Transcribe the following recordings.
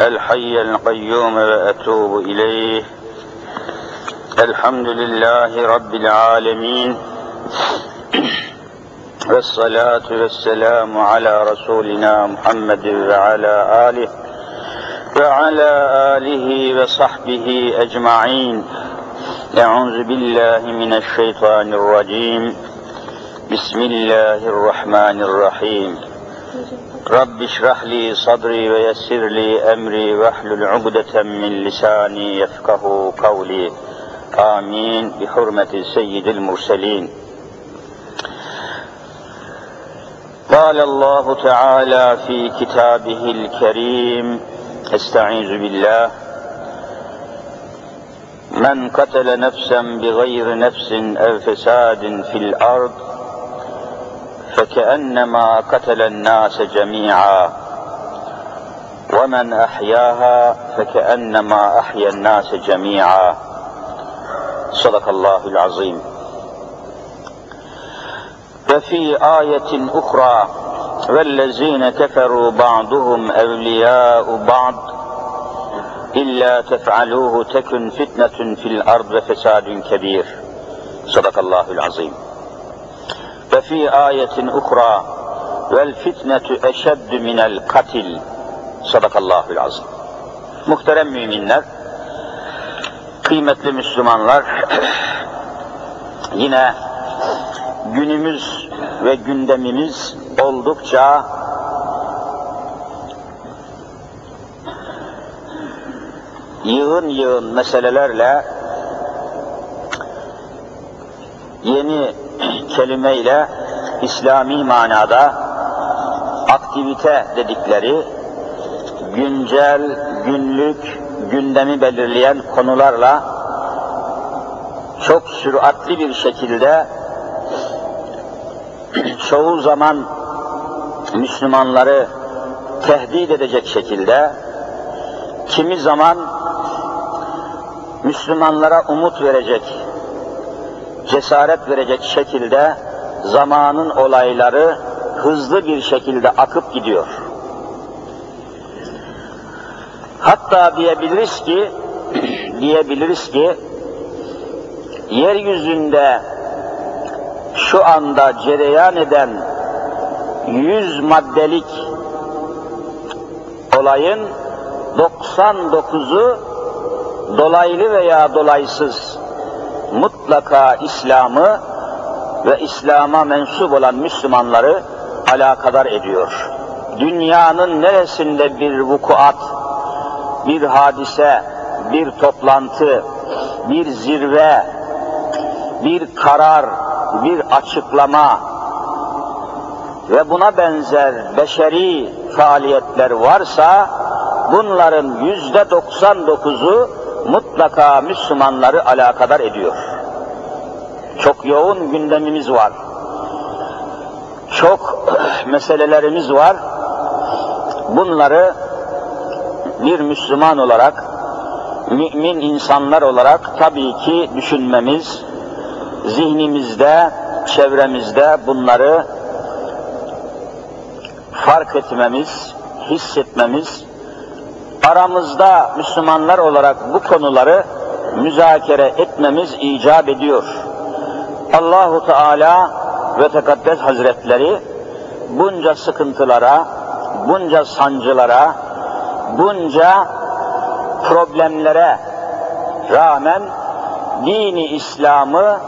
الحي القيوم وأتوب إليه. الحمد لله رب العالمين. والصلاة والسلام على رسولنا محمد وعلى آله وعلى آله وصحبه أجمعين. أعوذ بالله من الشيطان الرجيم. بسم الله الرحمن الرحيم. رب اشرح لي صدري ويسر لي أمري واحلل عقدة من لساني يفقه قولي. آمين. بحرمة سيد المرسلين. قال الله تعالى في كتابه الكريم أستعيذ بالله. من قتل نفسا بغير نفس أو فساد في الأرض فكأنما قتل الناس جميعا. ومن أحياها فكأنما أحيا الناس جميعا. صدق الله العظيم. وفي آية أخرى والذين كفروا بعضهم أولياء بعض إلا تفعلوه تكن فتنة في الأرض وفساد كبير. صدق الله العظيم. وفي آية أخرى والفتنة أشد من القتل صدق الله العظيم Muhterem müminler, kıymetli Müslümanlar, yine günümüz ve gündemimiz oldukça yığın yığın meselelerle yeni kelimeyle İslami manada aktivite dedikleri güncel, günlük, gündemi belirleyen konularla çok süratli bir şekilde çoğu zaman Müslümanları tehdit edecek şekilde kimi zaman Müslümanlara umut verecek, cesaret verecek şekilde zamanın olayları hızlı bir şekilde akıp gidiyor. Hatta diyebiliriz ki diyebiliriz ki yeryüzünde şu anda cereyan eden yüz maddelik olayın 99'u dolaylı veya dolaysız mutlaka İslam'ı ve İslam'a mensup olan Müslümanları alakadar ediyor. Dünyanın neresinde bir vukuat, bir hadise, bir toplantı, bir zirve, bir karar, bir açıklama ve buna benzer beşeri faaliyetler varsa bunların yüzde 99'u mutlaka Müslümanları alakadar ediyor. Çok yoğun gündemimiz var. Çok meselelerimiz var. Bunları bir Müslüman olarak, mümin insanlar olarak tabii ki düşünmemiz, zihnimizde, çevremizde bunları fark etmemiz, hissetmemiz, aramızda Müslümanlar olarak bu konuları müzakere etmemiz icap ediyor. Allahu Teala ve Tekaddes Hazretleri bunca sıkıntılara, bunca sancılara, bunca problemlere rağmen dini İslam'ı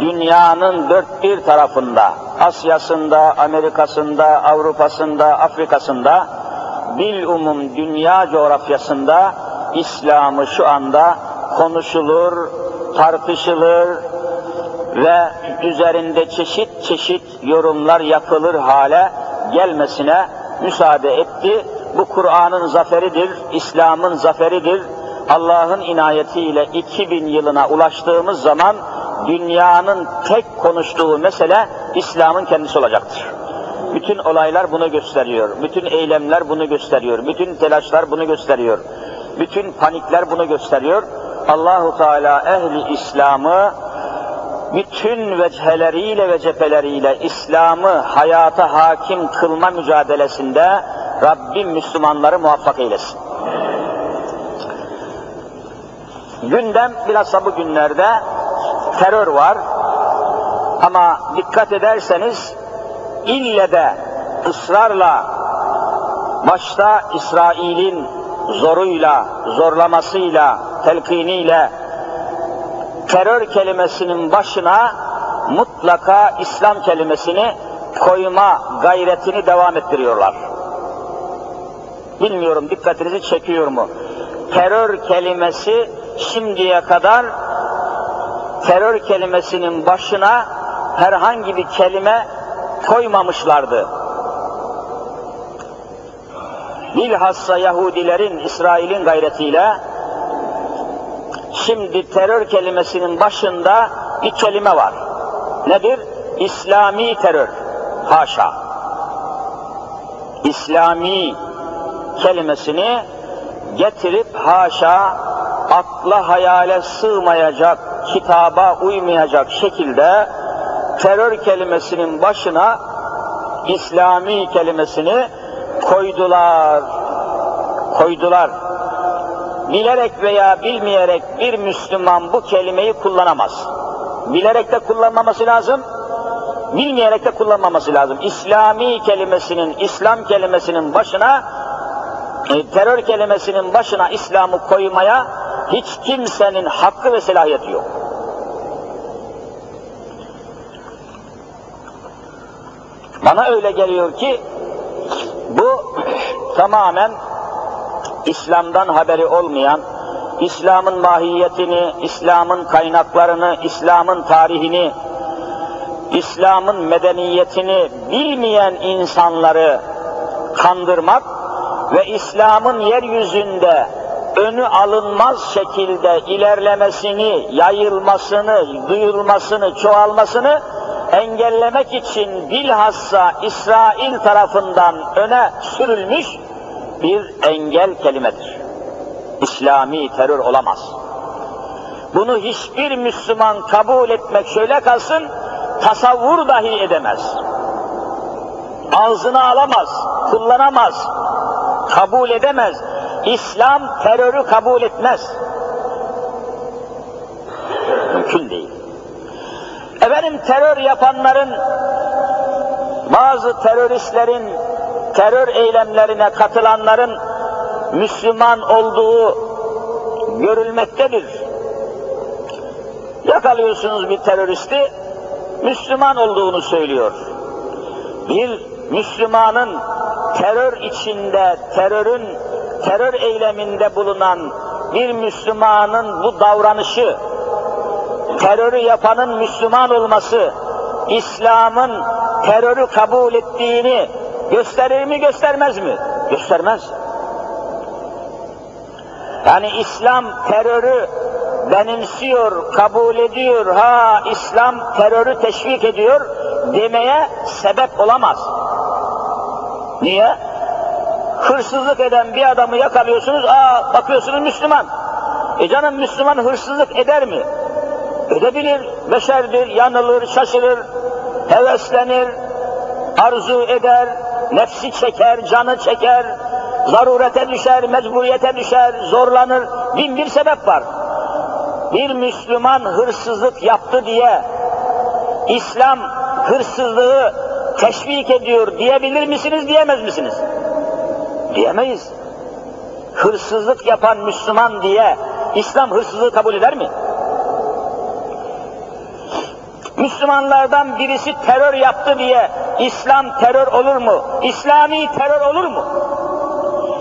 dünyanın dört bir tarafında, Asya'sında, Amerika'sında, Avrupa'sında, Afrika'sında, bilumum dünya coğrafyasında İslam'ı şu anda konuşulur, tartışılır ve üzerinde çeşit çeşit yorumlar yapılır hale gelmesine müsaade etti. Bu Kur'an'ın zaferidir, İslam'ın zaferidir. Allah'ın inayetiyle 2000 yılına ulaştığımız zaman dünyanın tek konuştuğu mesele İslam'ın kendisi olacaktır. Bütün olaylar bunu gösteriyor. Bütün eylemler bunu gösteriyor. Bütün telaşlar bunu gösteriyor. Bütün panikler bunu gösteriyor. Allahu Teala ehli İslam'ı bütün veceleriyle ve cepheleriyle İslam'ı hayata hakim kılma mücadelesinde Rabbim Müslümanları muvaffak eylesin. Gündem bilhassa bu günlerde terör var. Ama dikkat ederseniz ille de ısrarla başta İsrail'in zoruyla, zorlamasıyla, telkiniyle terör kelimesinin başına mutlaka İslam kelimesini koyma gayretini devam ettiriyorlar. Bilmiyorum dikkatinizi çekiyor mu? Terör kelimesi şimdiye kadar terör kelimesinin başına herhangi bir kelime koymamışlardı. Bilhassa Yahudilerin, İsrail'in gayretiyle şimdi terör kelimesinin başında bir kelime var. Nedir? İslami terör. Haşa. İslami kelimesini getirip haşa akla hayale sığmayacak, kitaba uymayacak şekilde terör kelimesinin başına İslami kelimesini koydular. Koydular. Bilerek veya bilmeyerek bir Müslüman bu kelimeyi kullanamaz. Bilerek de kullanmaması lazım, bilmeyerek de kullanmaması lazım. İslami kelimesinin, İslam kelimesinin başına, e, terör kelimesinin başına İslam'ı koymaya hiç kimsenin hakkı ve selahiyeti yok. Bana öyle geliyor ki bu tamamen İslam'dan haberi olmayan, İslam'ın mahiyetini, İslam'ın kaynaklarını, İslam'ın tarihini, İslam'ın medeniyetini bilmeyen insanları kandırmak ve İslam'ın yeryüzünde önü alınmaz şekilde ilerlemesini, yayılmasını, duyulmasını, çoğalmasını engellemek için bilhassa İsrail tarafından öne sürülmüş bir engel kelimedir. İslami terör olamaz. Bunu hiçbir Müslüman kabul etmek şöyle kalsın, tasavvur dahi edemez. Ağzına alamaz, kullanamaz, kabul edemez. İslam terörü kabul etmez. Mümkün değil. Efendim terör yapanların, bazı teröristlerin, terör eylemlerine katılanların Müslüman olduğu görülmektedir. Yakalıyorsunuz bir teröristi, Müslüman olduğunu söylüyor. Bir Müslümanın terör içinde, terörün, terör eyleminde bulunan bir Müslümanın bu davranışı, terörü yapanın Müslüman olması, İslam'ın terörü kabul ettiğini gösterir mi göstermez mi? Göstermez. Yani İslam terörü benimsiyor, kabul ediyor, ha İslam terörü teşvik ediyor demeye sebep olamaz. Niye? Hırsızlık eden bir adamı yakalıyorsunuz, aa bakıyorsunuz Müslüman. E canım Müslüman hırsızlık eder mi? Edebilir, beşerdir, yanılır, şaşırır, heveslenir, arzu eder, nefsi çeker, canı çeker, zarurete düşer, mecburiyete düşer, zorlanır, bin bir sebep var. Bir Müslüman hırsızlık yaptı diye İslam hırsızlığı teşvik ediyor diyebilir misiniz, diyemez misiniz? Diyemeyiz. Hırsızlık yapan Müslüman diye İslam hırsızlığı kabul eder mi? Müslümanlardan birisi terör yaptı diye İslam terör olur mu? İslami terör olur mu?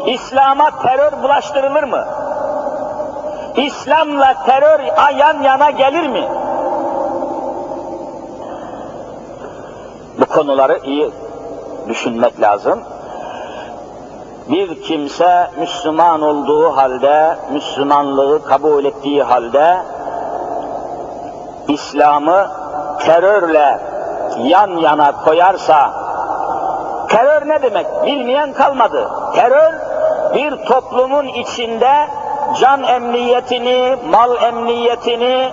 İslam'a terör bulaştırılır mı? İslam'la terör yan yana gelir mi? Bu konuları iyi düşünmek lazım. Bir kimse Müslüman olduğu halde, Müslümanlığı kabul ettiği halde, İslam'ı terörle yan yana koyarsa, terör ne demek bilmeyen kalmadı. Terör bir toplumun içinde can emniyetini, mal emniyetini,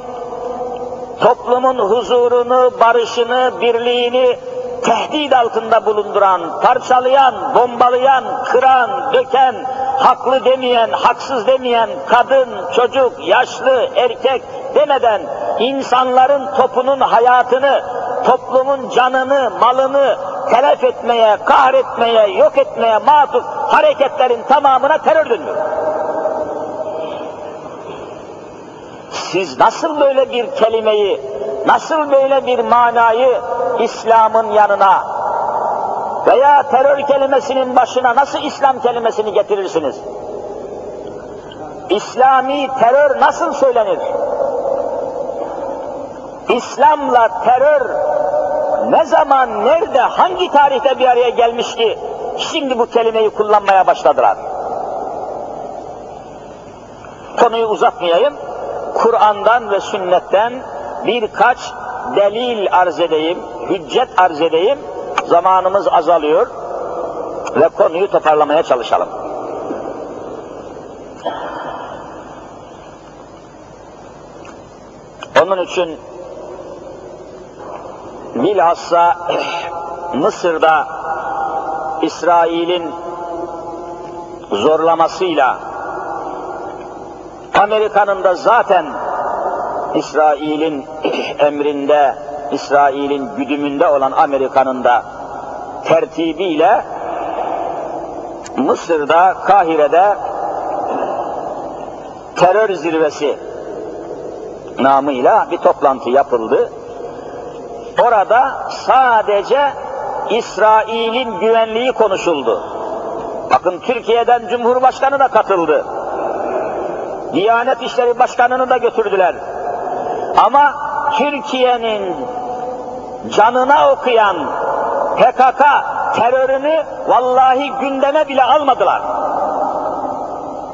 toplumun huzurunu, barışını, birliğini tehdit altında bulunduran, parçalayan, bombalayan, kıran, döken, haklı demeyen, haksız demeyen, kadın, çocuk, yaşlı, erkek demeden insanların topunun hayatını, toplumun canını, malını telef etmeye, kahretmeye, yok etmeye matuf hareketlerin tamamına terör dönüyor. Siz nasıl böyle bir kelimeyi, nasıl böyle bir manayı İslam'ın yanına veya terör kelimesinin başına nasıl İslam kelimesini getirirsiniz? İslami terör nasıl söylenir? İslam'la terör ne zaman, nerede, hangi tarihte bir araya gelmiş ki şimdi bu kelimeyi kullanmaya başladılar? Konuyu uzatmayayım. Kur'an'dan ve sünnetten birkaç delil arz edeyim, hüccet arz edeyim. Zamanımız azalıyor ve konuyu toparlamaya çalışalım. Onun için bilhassa Mısır'da İsrail'in zorlamasıyla Amerika'nın da zaten İsrail'in emrinde, İsrail'in güdümünde olan Amerika'nın da tertibiyle Mısır'da, Kahire'de terör zirvesi namıyla bir toplantı yapıldı. Orada sadece İsrail'in güvenliği konuşuldu. Bakın Türkiye'den Cumhurbaşkanı da katıldı. Diyanet İşleri Başkanı'nı da götürdüler. Ama Türkiye'nin canına okuyan PKK terörünü vallahi gündeme bile almadılar.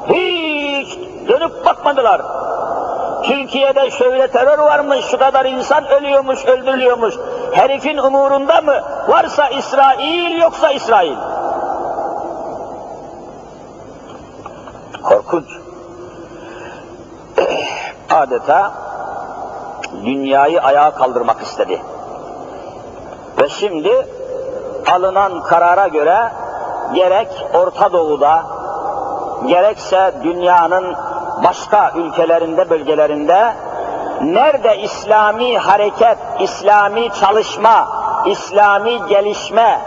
Hiç dönüp bakmadılar. Türkiye'de şöyle terör varmış, şu kadar insan ölüyormuş, öldürülüyormuş. Herifin umurunda mı? Varsa İsrail, yoksa İsrail. Korkunç. Adeta dünyayı ayağa kaldırmak istedi. Ve şimdi alınan karara göre gerek Orta Doğu'da gerekse dünyanın başka ülkelerinde, bölgelerinde nerede İslami hareket, İslami çalışma, İslami gelişme,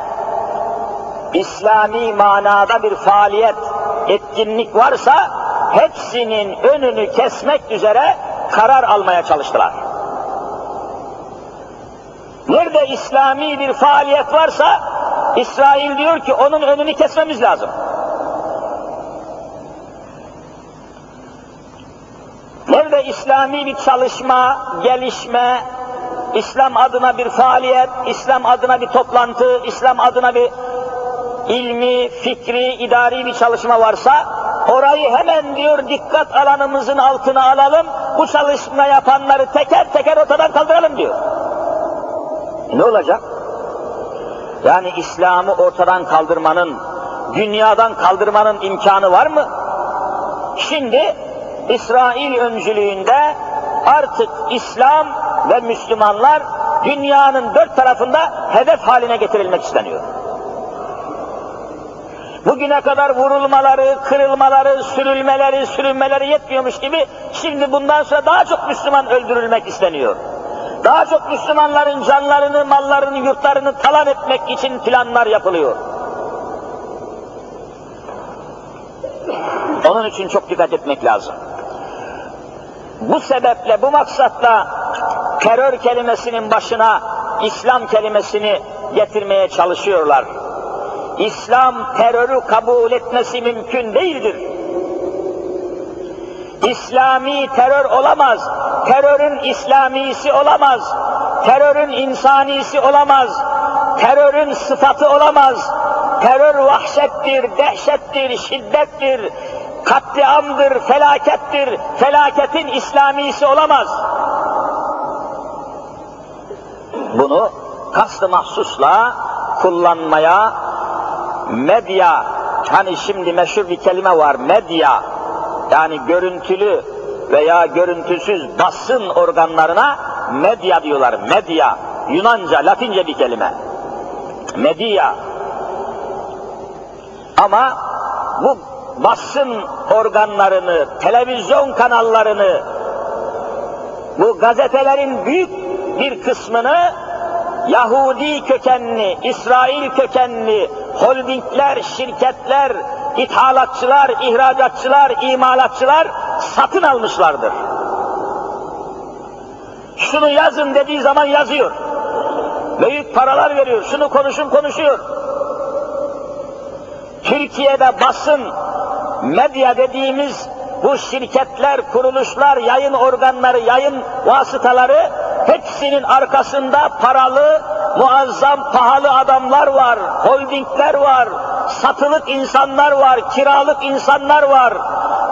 İslami manada bir faaliyet, etkinlik varsa hepsinin önünü kesmek üzere karar almaya çalıştılar. Nerede İslami bir faaliyet varsa İsrail diyor ki onun önünü kesmemiz lazım. Nerede İslami bir çalışma, gelişme, İslam adına bir faaliyet, İslam adına bir toplantı, İslam adına bir ilmi, fikri, idari bir çalışma varsa orayı hemen diyor dikkat alanımızın altına alalım, bu çalışma yapanları teker teker ortadan kaldıralım diyor. Ne olacak? Yani İslam'ı ortadan kaldırmanın, dünyadan kaldırmanın imkanı var mı? Şimdi İsrail öncülüğünde artık İslam ve Müslümanlar dünyanın dört tarafında hedef haline getirilmek isteniyor. Bugüne kadar vurulmaları, kırılmaları, sürülmeleri, sürünmeleri yetmiyormuş gibi şimdi bundan sonra daha çok Müslüman öldürülmek isteniyor. Daha çok Müslümanların canlarını, mallarını, yurtlarını talan etmek için planlar yapılıyor. Onun için çok dikkat etmek lazım. Bu sebeple, bu maksatla terör kelimesinin başına İslam kelimesini getirmeye çalışıyorlar. İslam terörü kabul etmesi mümkün değildir. İslami terör olamaz. Terörün İslamisi olamaz. Terörün insanisi olamaz. Terörün sıfatı olamaz. Terör vahşettir, dehşettir, şiddettir, katliamdır, felakettir. Felaketin İslamisi olamaz. Bunu kastı mahsusla kullanmaya medya, hani şimdi meşhur bir kelime var, medya, yani görüntülü veya görüntüsüz basın organlarına medya diyorlar, medya. Yunanca, Latince bir kelime. Medya. Ama bu basın organlarını, televizyon kanallarını, bu gazetelerin büyük bir kısmını Yahudi kökenli, İsrail kökenli holdingler, şirketler, ithalatçılar, ihracatçılar, imalatçılar satın almışlardır. Şunu yazın dediği zaman yazıyor. Büyük paralar veriyor. Şunu konuşun konuşuyor. Türkiye'de basın, medya dediğimiz bu şirketler, kuruluşlar, yayın organları, yayın vasıtaları hepsinin arkasında paralı, muazzam, pahalı adamlar var, holdingler var, satılık insanlar var, kiralık insanlar var,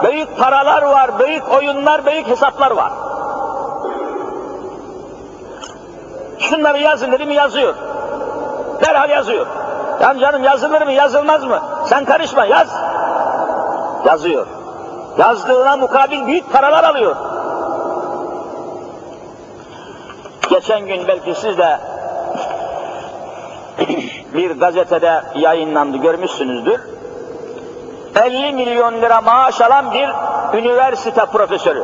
büyük paralar var, büyük oyunlar, büyük hesaplar var. Şunları yazın dedim yazıyor. Derhal yazıyor. Yani canım yazılır mı yazılmaz mı? Sen karışma yaz. Yazıyor. Yazdığına mukabil büyük paralar alıyor. Geçen gün belki siz de bir gazetede yayınlandı görmüşsünüzdür. 50 milyon lira maaş alan bir üniversite profesörü.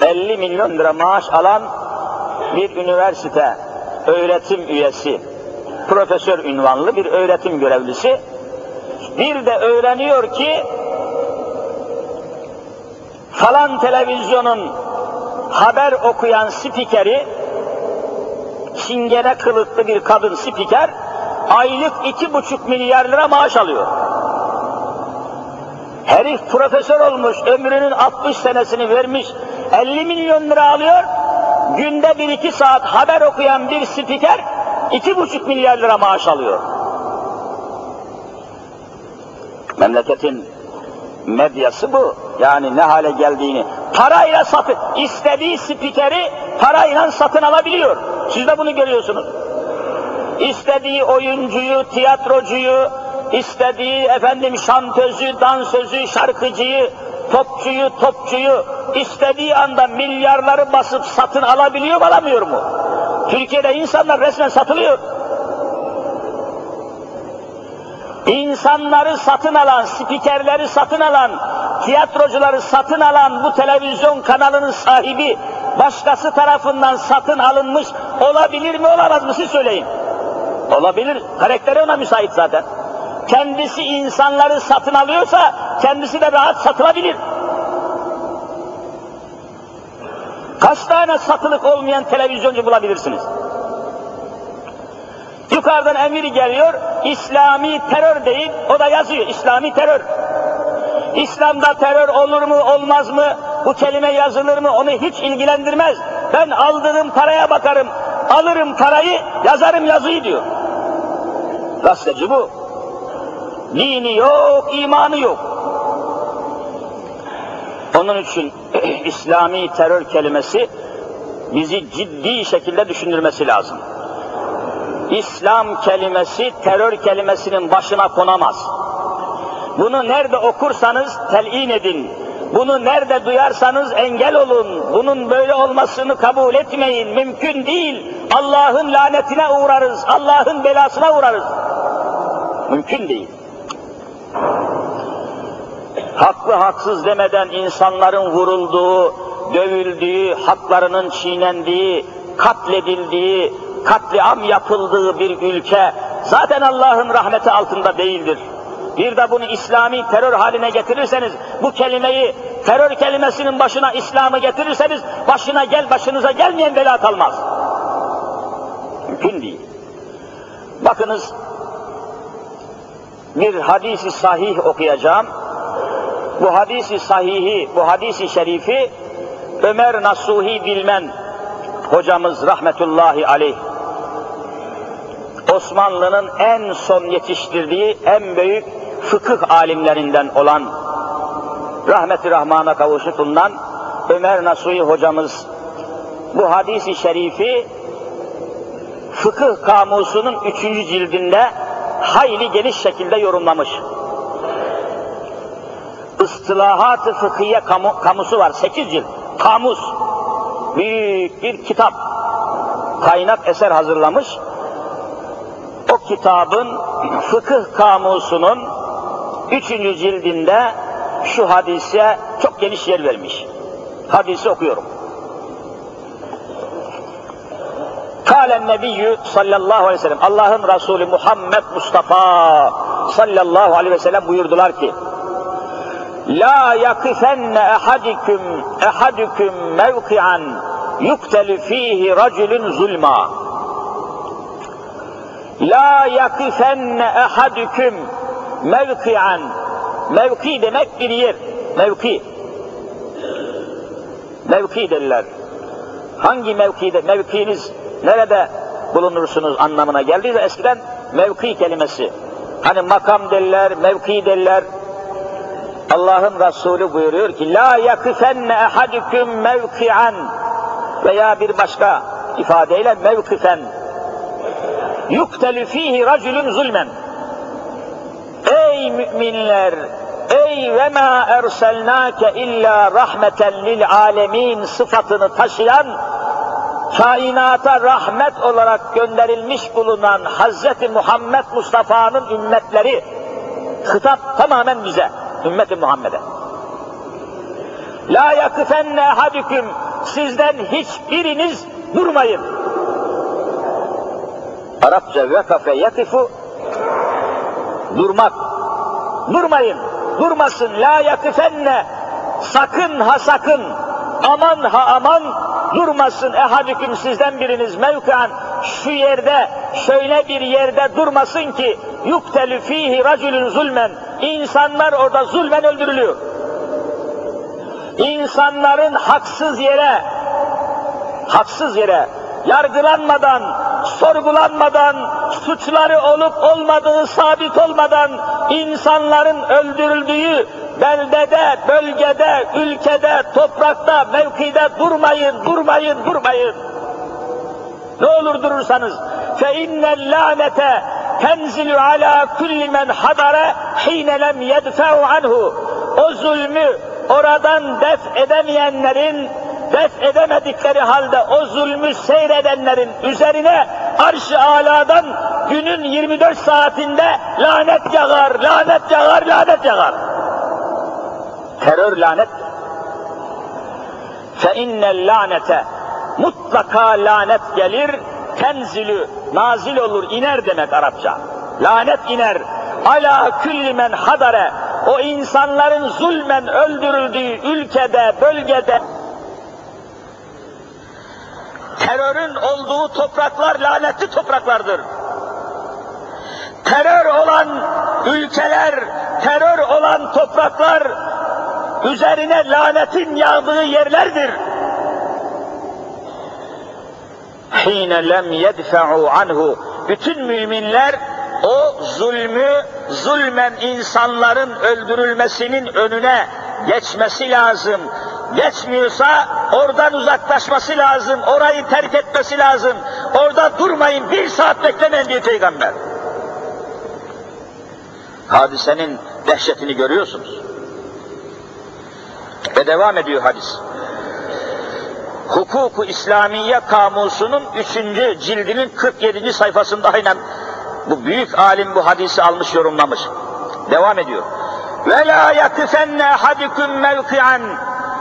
50 milyon lira maaş alan bir üniversite öğretim üyesi, profesör ünvanlı bir öğretim görevlisi bir de öğreniyor ki falan televizyonun haber okuyan spikeri çingene kılıklı bir kadın spiker aylık iki buçuk milyar lira maaş alıyor. Herif profesör olmuş, ömrünün 60 senesini vermiş, 50 milyon lira alıyor, günde bir iki saat haber okuyan bir spiker iki buçuk milyar lira maaş alıyor. Memleketin medyası bu. Yani ne hale geldiğini. Parayla satın, istediği spikeri parayla satın alabiliyor. Siz de bunu görüyorsunuz. İstediği oyuncuyu, tiyatrocuyu, istediği efendim şantözü, dansözü, şarkıcıyı, topçuyu, topçuyu istediği anda milyarları basıp satın alabiliyor mu, alamıyor mu? Türkiye'de insanlar resmen satılıyor. İnsanları satın alan, spikerleri satın alan, tiyatrocuları satın alan bu televizyon kanalının sahibi başkası tarafından satın alınmış olabilir mi olamaz mı siz söyleyin. Olabilir. Karakteri ona müsait zaten. Kendisi insanları satın alıyorsa kendisi de rahat satılabilir. Kaç tane satılık olmayan televizyoncu bulabilirsiniz? Yukarıdan emir geliyor, İslami terör deyip o da yazıyor, İslami terör. İslam'da terör olur mu, olmaz mı, bu kelime yazılır mı onu hiç ilgilendirmez. Ben aldığım paraya bakarım, alırım parayı, yazarım yazıyı diyor. Gazeteci bu. Dini yok, imanı yok. Onun için İslami terör kelimesi bizi ciddi şekilde düşündürmesi lazım. İslam kelimesi terör kelimesinin başına konamaz. Bunu nerede okursanız telin edin. Bunu nerede duyarsanız engel olun. Bunun böyle olmasını kabul etmeyin. Mümkün değil. Allah'ın lanetine uğrarız. Allah'ın belasına uğrarız. Mümkün değil. Haklı haksız demeden insanların vurulduğu, dövüldüğü, haklarının çiğnendiği, katledildiği, katliam yapıldığı bir ülke zaten Allah'ın rahmeti altında değildir. Bir de bunu İslami terör haline getirirseniz, bu kelimeyi terör kelimesinin başına İslam'ı getirirseniz, başına gel başınıza gelmeyen bela kalmaz. Mümkün değil. Bakınız, bir hadisi sahih okuyacağım. Bu hadisi sahihi, bu hadisi şerifi Ömer Nasuhi Bilmen hocamız rahmetullahi aleyh Osmanlı'nın en son yetiştirdiği en büyük fıkıh alimlerinden olan rahmeti rahmana kavuşu bulunan Ömer Nasuhi hocamız bu hadisi şerifi fıkıh kamusunun üçüncü cildinde hayli geniş şekilde yorumlamış. Istilahat-ı fıkhiye kamu, kamusu var, sekiz cilt. Kamus. Büyük bir kitap. Kaynak eser hazırlamış. O kitabın fıkıh kamusunun üçüncü cildinde şu hadise çok geniş yer vermiş. Hadisi okuyorum. Kâlen nebiyyü sallallahu aleyhi ve sellem Allah'ın Resulü Muhammed Mustafa sallallahu aleyhi ve sellem buyurdular ki La yakifenne ehadiküm ehadüküm mevki'an yuktelu fihi racülün zulma La yakifenne ehadüküm mevki'an Mevki demek bir yer. Mevki. Mevki derler. Hangi mevkide, mevkiniz nerede bulunursunuz anlamına geldi de eskiden mevki kelimesi. Hani makam derler, mevki derler. Allah'ın Resulü buyuruyor ki la yakifenne ehadüküm mevki'an veya bir başka ifadeyle mevkifen yuktelü fihi racülün zulmen Ey müminler Ey ve ma erselnake illa rahmeten lil alemin sıfatını taşıyan kainata rahmet olarak gönderilmiş bulunan Hazreti Muhammed Mustafa'nın ümmetleri hitap tamamen bize, ümmeti Muhammed'e. La yakıfenne hadüküm sizden hiçbiriniz durmayın. Arapça vekafe yakifu durmak. Durmayın. Durmasın. La yakıfenne sakın ha sakın aman ha aman durmasın ehadüküm sizden biriniz mevkan şu yerde şöyle bir yerde durmasın ki yuktelü fihi racülün zulmen insanlar orada zulmen öldürülüyor. İnsanların haksız yere haksız yere yargılanmadan, sorgulanmadan, suçları olup olmadığı sabit olmadan insanların öldürüldüğü beldede, bölgede, ülkede, toprakta, mevkide durmayın, durmayın, durmayın. Ne olur durursanız فَاِنَّ اللّٰنَةَ تَنْزِلُ عَلَى كُلِّ مَنْ حَضَرَ حِينَ لَمْ يَدْفَعُ عَنْهُ O zulmü oradan def edemeyenlerin def edemedikleri halde o zulmü seyredenlerin üzerine arş-ı aladan günün 24 saatinde lanet yağar, lanet yağar, lanet yağar. Terör lanet. İnnel lanete mutlaka lanet gelir, tenzilü, nazil olur, iner demek Arapça. Lanet iner. Ala külli men hadare, o insanların zulmen öldürüldüğü ülkede, bölgede, terörün olduğu topraklar lanetli topraklardır. Terör olan ülkeler, terör olan topraklar üzerine lanetin yağdığı yerlerdir. Hine lem yedfe'u anhu bütün müminler o zulmü zulmen insanların öldürülmesinin önüne geçmesi lazım. Geçmiyorsa oradan uzaklaşması lazım, orayı terk etmesi lazım. Orada durmayın, bir saat beklemeyin diye peygamber. Hadisenin dehşetini görüyorsunuz. Ve devam ediyor hadis. Hukuku İslamiye Kamusu'nun 3. cildinin 47. sayfasında aynen bu büyük alim bu hadisi almış yorumlamış. Devam ediyor. Ve la yakifenne hadikum mevki'an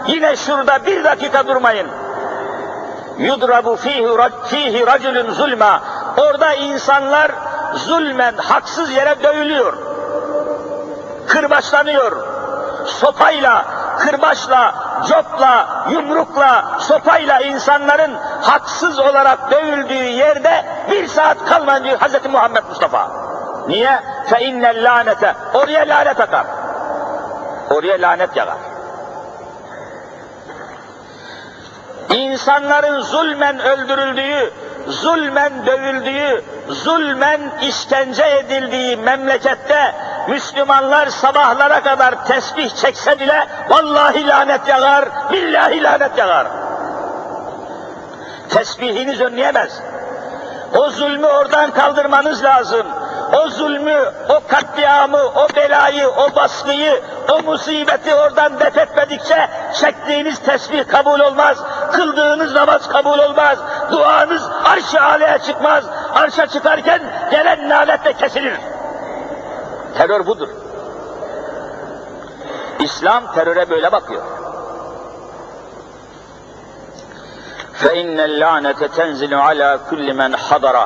Yine şurada bir dakika durmayın. Yudrabu fihi, racülün zulma. Orada insanlar zulmen haksız yere dövülüyor. Kırbaçlanıyor. Sopayla, kırbaçla, copla, yumrukla, sopayla insanların haksız olarak dövüldüğü yerde bir saat kalmayın diyor Hz. Muhammed Mustafa. Niye? Fe innel lanete. Oraya lanet akar. Oraya lanet yağar. İnsanların zulmen öldürüldüğü, zulmen dövüldüğü, zulmen işkence edildiği memlekette Müslümanlar sabahlara kadar tesbih çekse bile vallahi lanet yağar, billahi lanet yağar. Tesbihiniz önleyemez. O zulmü oradan kaldırmanız lazım o zulmü, o katliamı, o belayı, o baskıyı, o musibeti oradan def etmedikçe çektiğiniz tesbih kabul olmaz, kıldığınız namaz kabul olmaz, duanız arş-ı aleye çıkmaz, arşa çıkarken gelen lanetle kesilir. Terör budur. İslam teröre böyle bakıyor. فَاِنَّ اللّٰنَةَ تَنْزِلُ عَلَى كُلِّ مَنْ حَضَرَ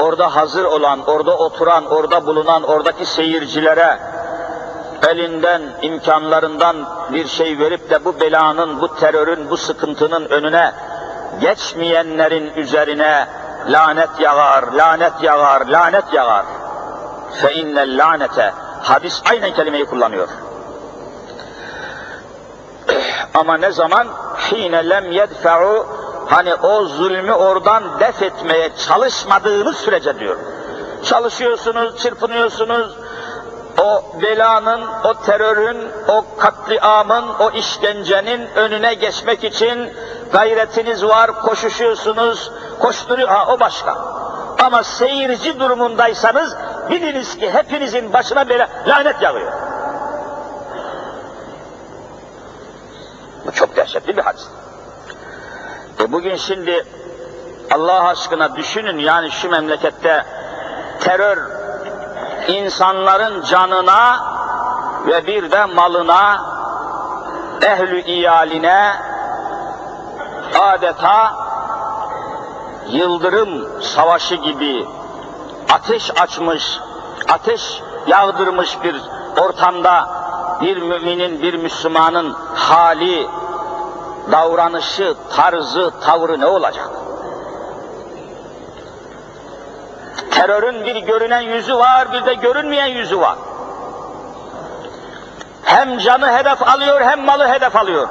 Orada hazır olan, orada oturan, orada bulunan, oradaki seyircilere elinden, imkanlarından bir şey verip de bu belanın, bu terörün, bu sıkıntının önüne geçmeyenlerin üzerine lanet yağar, lanet yağar, lanet yağar. Fe innel lanete. Hadis aynen kelimeyi kullanıyor. Ama ne zaman? Hine lem yedfe'u hani o zulmü oradan def etmeye çalışmadığınız sürece diyor. Çalışıyorsunuz, çırpınıyorsunuz, o belanın, o terörün, o katliamın, o işkencenin önüne geçmek için gayretiniz var, koşuşuyorsunuz, koşturuyor, ha o başka. Ama seyirci durumundaysanız biliniz ki hepinizin başına böyle lanet yağıyor. Bu çok dehşetli bir hadis. E bugün şimdi Allah aşkına düşünün yani şu memlekette terör insanların canına ve bir de malına, ehlü iyaline adeta yıldırım savaşı gibi ateş açmış, ateş yağdırmış bir ortamda bir müminin, bir Müslümanın hali, davranışı, tarzı, tavrı ne olacak? Terörün bir görünen yüzü var, bir de görünmeyen yüzü var. Hem canı hedef alıyor, hem malı hedef alıyor.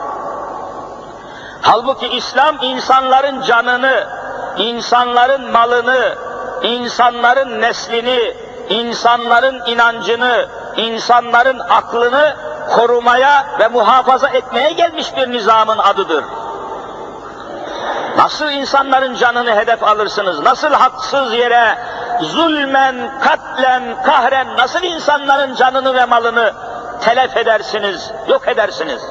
Halbuki İslam insanların canını, insanların malını, insanların neslini, insanların inancını, insanların aklını korumaya ve muhafaza etmeye gelmiş bir nizamın adıdır. Nasıl insanların canını hedef alırsınız? Nasıl haksız yere zulmen, katlen, kahren nasıl insanların canını ve malını telef edersiniz, yok edersiniz?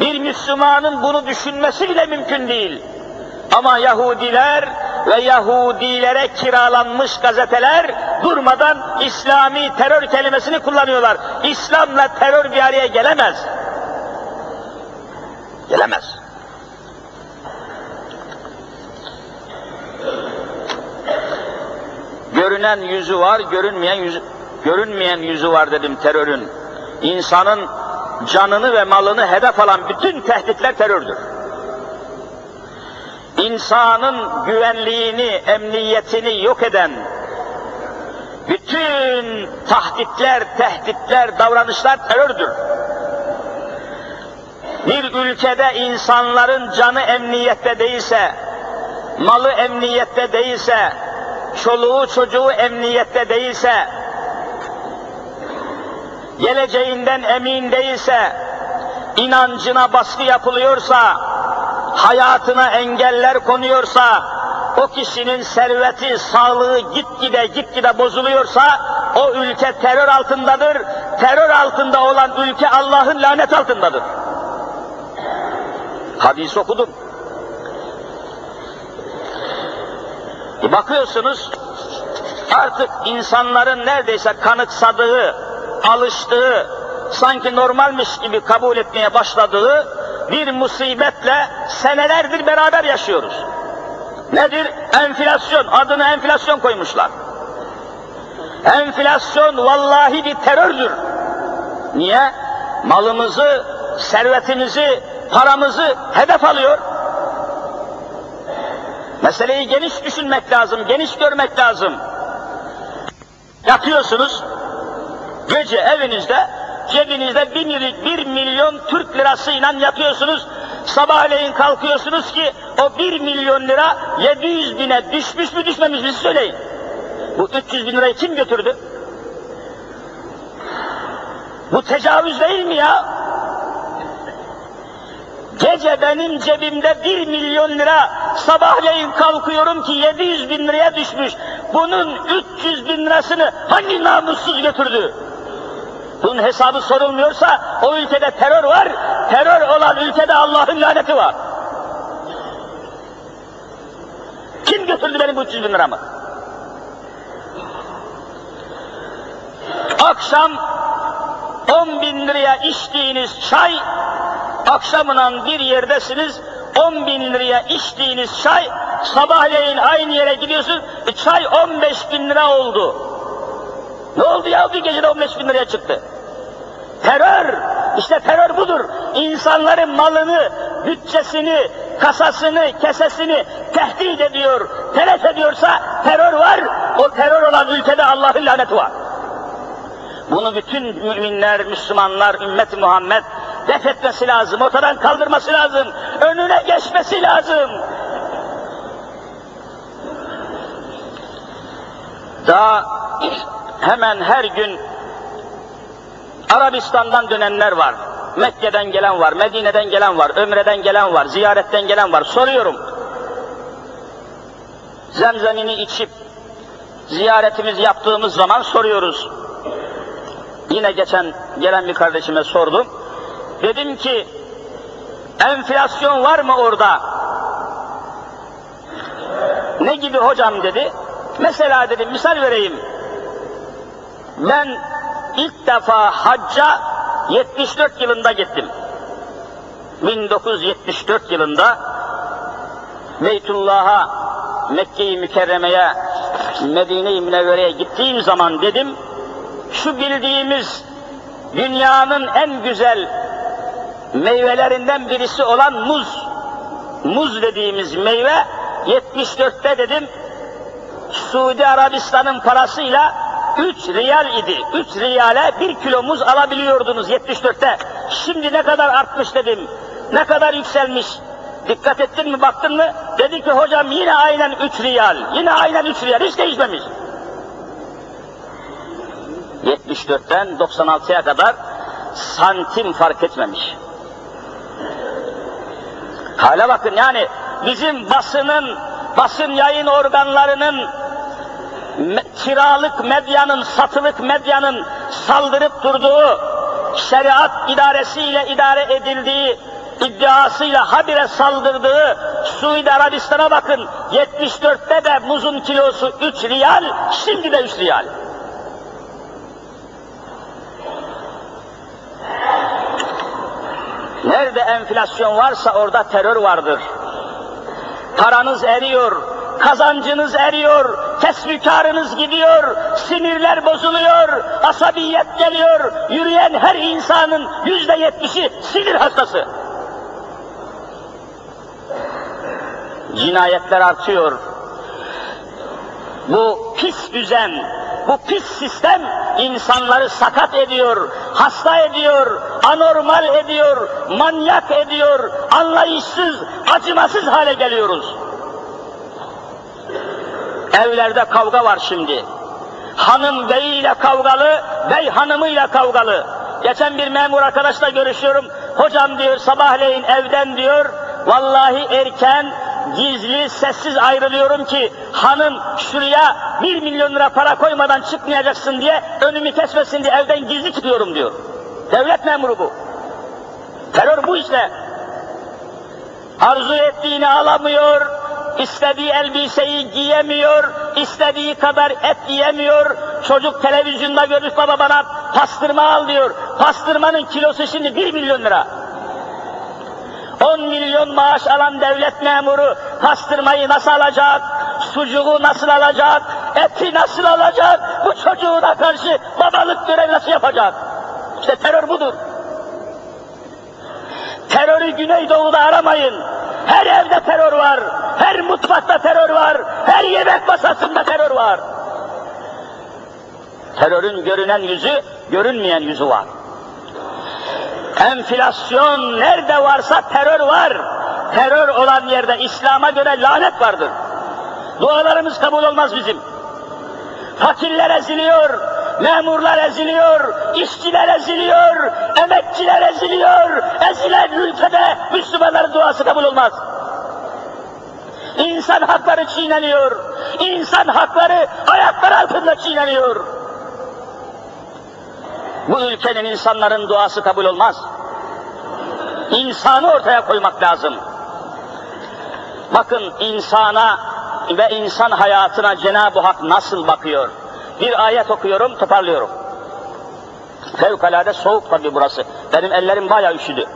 Bir Müslümanın bunu düşünmesi bile mümkün değil. Ama Yahudiler ve Yahudilere kiralanmış gazeteler durmadan İslami terör kelimesini kullanıyorlar. İslam'la terör bir araya gelemez. Gelemez. Görünen yüzü var, görünmeyen yüzü, görünmeyen yüzü var dedim terörün. İnsanın canını ve malını hedef alan bütün tehditler terördür. İnsanın güvenliğini, emniyetini yok eden bütün tahditler, tehditler, davranışlar terördür. Bir ülkede insanların canı emniyette değilse, malı emniyette değilse, çoluğu çocuğu emniyette değilse, geleceğinden emin değilse, inancına baskı yapılıyorsa, hayatına engeller konuyorsa, o kişinin serveti, sağlığı gitgide gitgide bozuluyorsa, o ülke terör altındadır. Terör altında olan ülke Allah'ın lanet altındadır. Hadis okudum. E bakıyorsunuz artık insanların neredeyse kanıksadığı, alıştığı, sanki normalmiş gibi kabul etmeye başladığı bir musibetle senelerdir beraber yaşıyoruz. Nedir? Enflasyon. Adını enflasyon koymuşlar. Enflasyon vallahi bir terördür. Niye? Malımızı, servetimizi, paramızı hedef alıyor. Meseleyi geniş düşünmek lazım, geniş görmek lazım. Yatıyorsunuz, gece evinizde, cebinizde bir, bir milyon Türk lirasıyla yatıyorsunuz, sabahleyin kalkıyorsunuz ki o bir milyon lira 700 bine düşmüş mü düşmemiş mi söyleyin. Bu 300 bin lirayı kim götürdü? Bu tecavüz değil mi ya? Gece benim cebimde bir milyon lira, sabahleyin kalkıyorum ki 700 bin liraya düşmüş. Bunun 300 bin lirasını hangi namussuz götürdü? Bunun hesabı sorulmuyorsa o ülkede terör var, terör olan ülkede Allah'ın laneti var. Kim götürdü benim bu 300 bin liramı? Akşam 10 bin liraya içtiğiniz çay, akşamından bir yerdesiniz, 10 bin liraya içtiğiniz çay, sabahleyin aynı yere gidiyorsun, çay 15 bin lira oldu. Ne oldu ya bir gecede 15 bin liraya çıktı? Terör, işte terör budur. İnsanların malını, bütçesini, kasasını, kesesini tehdit ediyor, telef ediyorsa terör var. O terör olan ülkede Allah'ın laneti var. Bunu bütün müminler, Müslümanlar, ümmet Muhammed def etmesi lazım, ortadan kaldırması lazım, önüne geçmesi lazım. Daha hemen her gün Arabistan'dan dönenler var. Mekke'den gelen var, Medine'den gelen var, Ömre'den gelen var, ziyaretten gelen var. Soruyorum. Zemzemini içip ziyaretimizi yaptığımız zaman soruyoruz. Yine geçen gelen bir kardeşime sordum. Dedim ki enflasyon var mı orada? Ne gibi hocam dedi. Mesela dedim misal vereyim. Ben ilk defa hacca 74 yılında gittim. 1974 yılında Beytullah'a, Mekke-i Mükerreme'ye, Medine-i Münevvere'ye gittiğim zaman dedim, şu bildiğimiz dünyanın en güzel meyvelerinden birisi olan muz, muz dediğimiz meyve 74'te dedim Suudi Arabistan'ın parasıyla 3 riyal idi. 3 riyale 1 kilo muz alabiliyordunuz 74'te. Şimdi ne kadar artmış dedim. Ne kadar yükselmiş. Dikkat ettin mi baktın mı? Dedi ki hocam yine aynen 3 riyal. Yine aynen 3 riyal. Hiç değişmemiş. 74'ten 96'ya kadar santim fark etmemiş. Hala bakın yani bizim basının, basın yayın organlarının kiralık medyanın, satılık medyanın saldırıp durduğu, şeriat idaresiyle idare edildiği iddiasıyla habire saldırdığı Suudi Arabistan'a bakın 74'te de muzun kilosu 3 riyal, şimdi de 3 riyal. Nerede enflasyon varsa orada terör vardır. Paranız eriyor, kazancınız eriyor, tesbikarınız gidiyor, sinirler bozuluyor, asabiyet geliyor, yürüyen her insanın yüzde yetmişi sinir hastası. Cinayetler artıyor. Bu pis düzen, bu pis sistem insanları sakat ediyor, hasta ediyor, anormal ediyor, manyak ediyor, anlayışsız, acımasız hale geliyoruz. Evlerde kavga var şimdi. Hanım beyiyle kavgalı, bey hanımıyla kavgalı. Geçen bir memur arkadaşla görüşüyorum. Hocam diyor sabahleyin evden diyor, vallahi erken, gizli, sessiz ayrılıyorum ki hanım şuraya bir milyon lira para koymadan çıkmayacaksın diye önümü kesmesin diye evden gizli çıkıyorum diyor. Devlet memuru bu. Terör bu işte. Arzu ettiğini alamıyor, istediği elbiseyi giyemiyor, istediği kadar et yiyemiyor. Çocuk televizyonda görmüş baba bana pastırma al diyor. Pastırmanın kilosu şimdi bir milyon lira. 10 milyon maaş alan devlet memuru pastırmayı nasıl alacak, sucuğu nasıl alacak, eti nasıl alacak, bu çocuğuna karşı babalık görevi nasıl yapacak? İşte terör budur. Terörü Güneydoğu'da aramayın. Her evde terör var, her mutfakta terör var, her yemek masasında terör var. Terörün görünen yüzü, görünmeyen yüzü var. Enflasyon nerede varsa terör var. Terör olan yerde İslam'a göre lanet vardır. Dualarımız kabul olmaz bizim. Fakirler eziliyor, memurlar eziliyor, işçiler eziliyor, emekçiler eziliyor. Ezilen ülkede Müslümanların duası kabul olmaz. İnsan hakları çiğneniyor. İnsan hakları ayaklar altında çiğneniyor. Bu ülkenin insanların duası kabul olmaz. İnsanı ortaya koymak lazım. Bakın insana ve insan hayatına Cenab-ı Hak nasıl bakıyor? Bir ayet okuyorum, toparlıyorum. Fevkalade soğuk tabi burası. Benim ellerim bayağı üşüdü.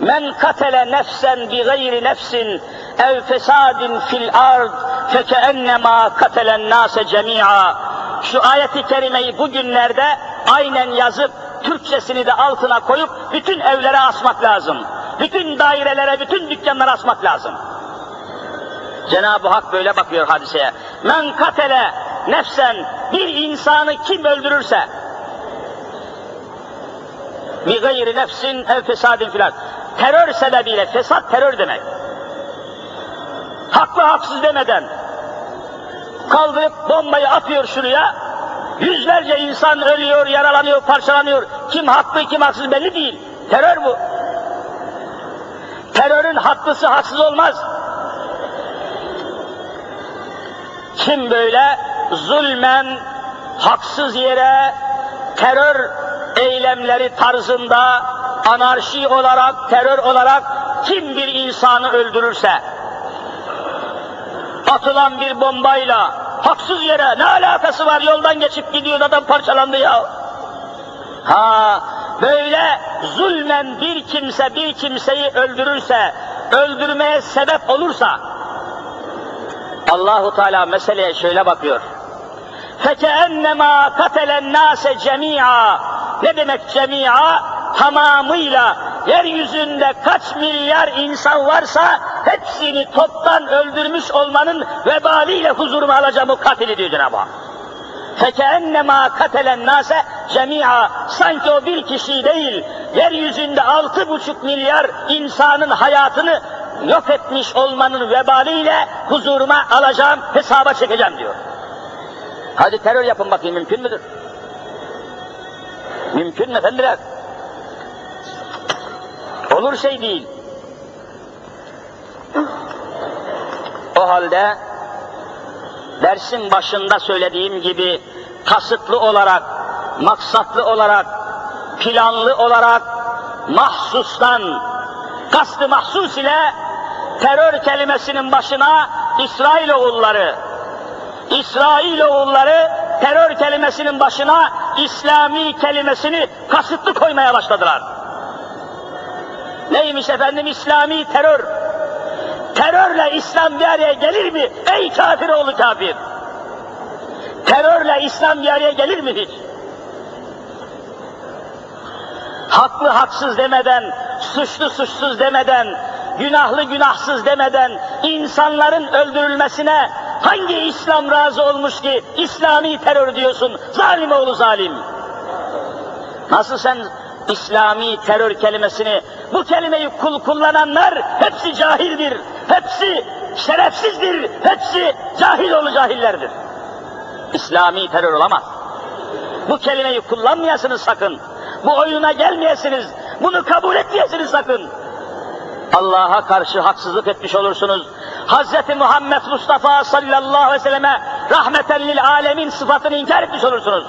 Men katele nefsen bi gayri nefsin ev fesadin fil ard fekeennemâ katelen nâse cemî'a. Şu ayeti kerimeyi bugünlerde aynen yazıp Türkçesini de altına koyup bütün evlere asmak lazım. Bütün dairelere, bütün dükkanlara asmak lazım. Cenab-ı Hak böyle bakıyor hadiseye. Men katele nefsen bir insanı kim öldürürse bir gayri nefsin ev fesadin filan. Terör sebebiyle, fesat terör demek. Haklı haksız demeden kaldırıp bombayı atıyor şuraya, yüzlerce insan ölüyor, yaralanıyor, parçalanıyor. Kim haklı, kim haksız belli değil. Terör bu. Terörün haklısı haksız olmaz. Kim böyle zulmen, haksız yere, terör eylemleri tarzında anarşi olarak, terör olarak kim bir insanı öldürürse, atılan bir bombayla haksız yere ne alakası var yoldan geçip gidiyor adam parçalandı ya. Ha böyle zulmen bir kimse bir kimseyi öldürürse, öldürmeye sebep olursa Allahu Teala meseleye şöyle bakıyor. فَكَأَنَّمَا قَتَلَ النَّاسَ جَمِيعًا Ne demek cemia? Tamamıyla yeryüzünde kaç milyar insan varsa hepsini toptan öldürmüş olmanın vebaliyle huzuruma alacağım o katili diyor Cenab-ı Hak. فَكَأَنَّمَا قَتَلَ النَّاسَ جَمِيعًا Sanki o bir kişi değil, yeryüzünde altı buçuk milyar insanın hayatını yok etmiş olmanın vebaliyle huzuruma alacağım, hesaba çekeceğim diyor. Hadi terör yapın bakayım mümkün müdür? Mümkün mü efendiler? Olur şey değil. O halde dersin başında söylediğim gibi kasıtlı olarak, maksatlı olarak, planlı olarak mahsustan, kastı mahsus ile terör kelimesinin başına İsrailoğulları, İsrailoğulları terör kelimesinin başına İslami kelimesini kasıtlı koymaya başladılar. Neymiş efendim İslami terör? Terörle İslam bir araya gelir mi? Ey kafir oğlu kafir! Terörle İslam bir araya gelir mi hiç? Haklı haksız demeden, suçlu suçsuz demeden, günahlı günahsız demeden insanların öldürülmesine hangi İslam razı olmuş ki İslami terör diyorsun? Zalim oğlu zalim. Nasıl sen İslami terör kelimesini, bu kelimeyi kul kullananlar hepsi cahildir, hepsi şerefsizdir, hepsi cahil oğlu cahillerdir. İslami terör olamaz. Bu kelimeyi kullanmayasınız sakın. Bu oyuna gelmeyesiniz. Bunu kabul etmeyesiniz sakın. Allah'a karşı haksızlık etmiş olursunuz. Hz. Muhammed Mustafa sallallahu aleyhi ve selleme rahmeten lil alemin sıfatını inkar etmiş olursunuz.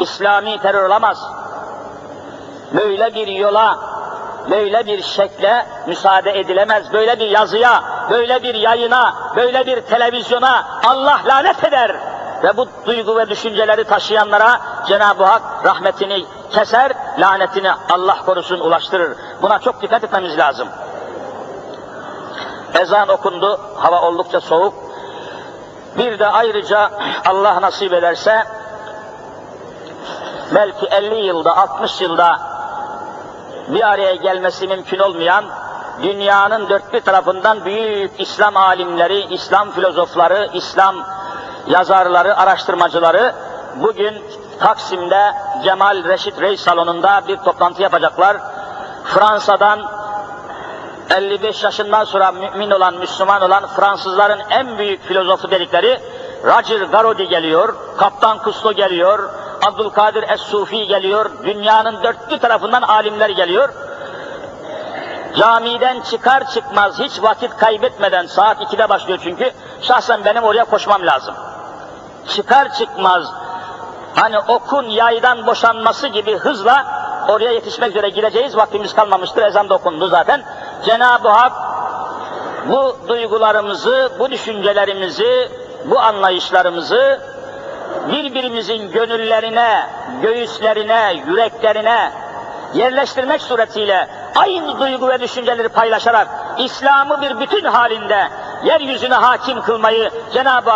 İslami terör olamaz. Böyle bir yola, böyle bir şekle müsaade edilemez. Böyle bir yazıya, böyle bir yayına, böyle bir televizyona Allah lanet eder. Ve bu duygu ve düşünceleri taşıyanlara Cenab-ı Hak rahmetini keser, lanetini Allah korusun ulaştırır. Buna çok dikkat etmemiz lazım. Ezan okundu, hava oldukça soğuk. Bir de ayrıca Allah nasip ederse belki 50 yılda, 60 yılda bir araya gelmesi mümkün olmayan dünyanın dört bir tarafından büyük İslam alimleri, İslam filozofları, İslam yazarları, araştırmacıları bugün Taksim'de Cemal Reşit Reis salonunda bir toplantı yapacaklar. Fransa'dan 55 yaşından sonra mümin olan, Müslüman olan Fransızların en büyük filozofu dedikleri Roger Garodi geliyor, Kaptan Kusto geliyor, Abdülkadir Es-Sufi geliyor, dünyanın dört bir tarafından alimler geliyor. Camiden çıkar çıkmaz hiç vakit kaybetmeden, saat 2'de başlıyor çünkü, şahsen benim oraya koşmam lazım. Çıkar çıkmaz, hani okun yaydan boşanması gibi hızla oraya yetişmek üzere gireceğiz, vaktimiz kalmamıştır, ezan da okundu zaten. Cenab-ı Hak bu duygularımızı, bu düşüncelerimizi, bu anlayışlarımızı birbirimizin gönüllerine, göğüslerine, yüreklerine yerleştirmek suretiyle aynı duygu ve düşünceleri paylaşarak İslam'ı bir bütün halinde yeryüzüne hakim kılmayı Cenab-ı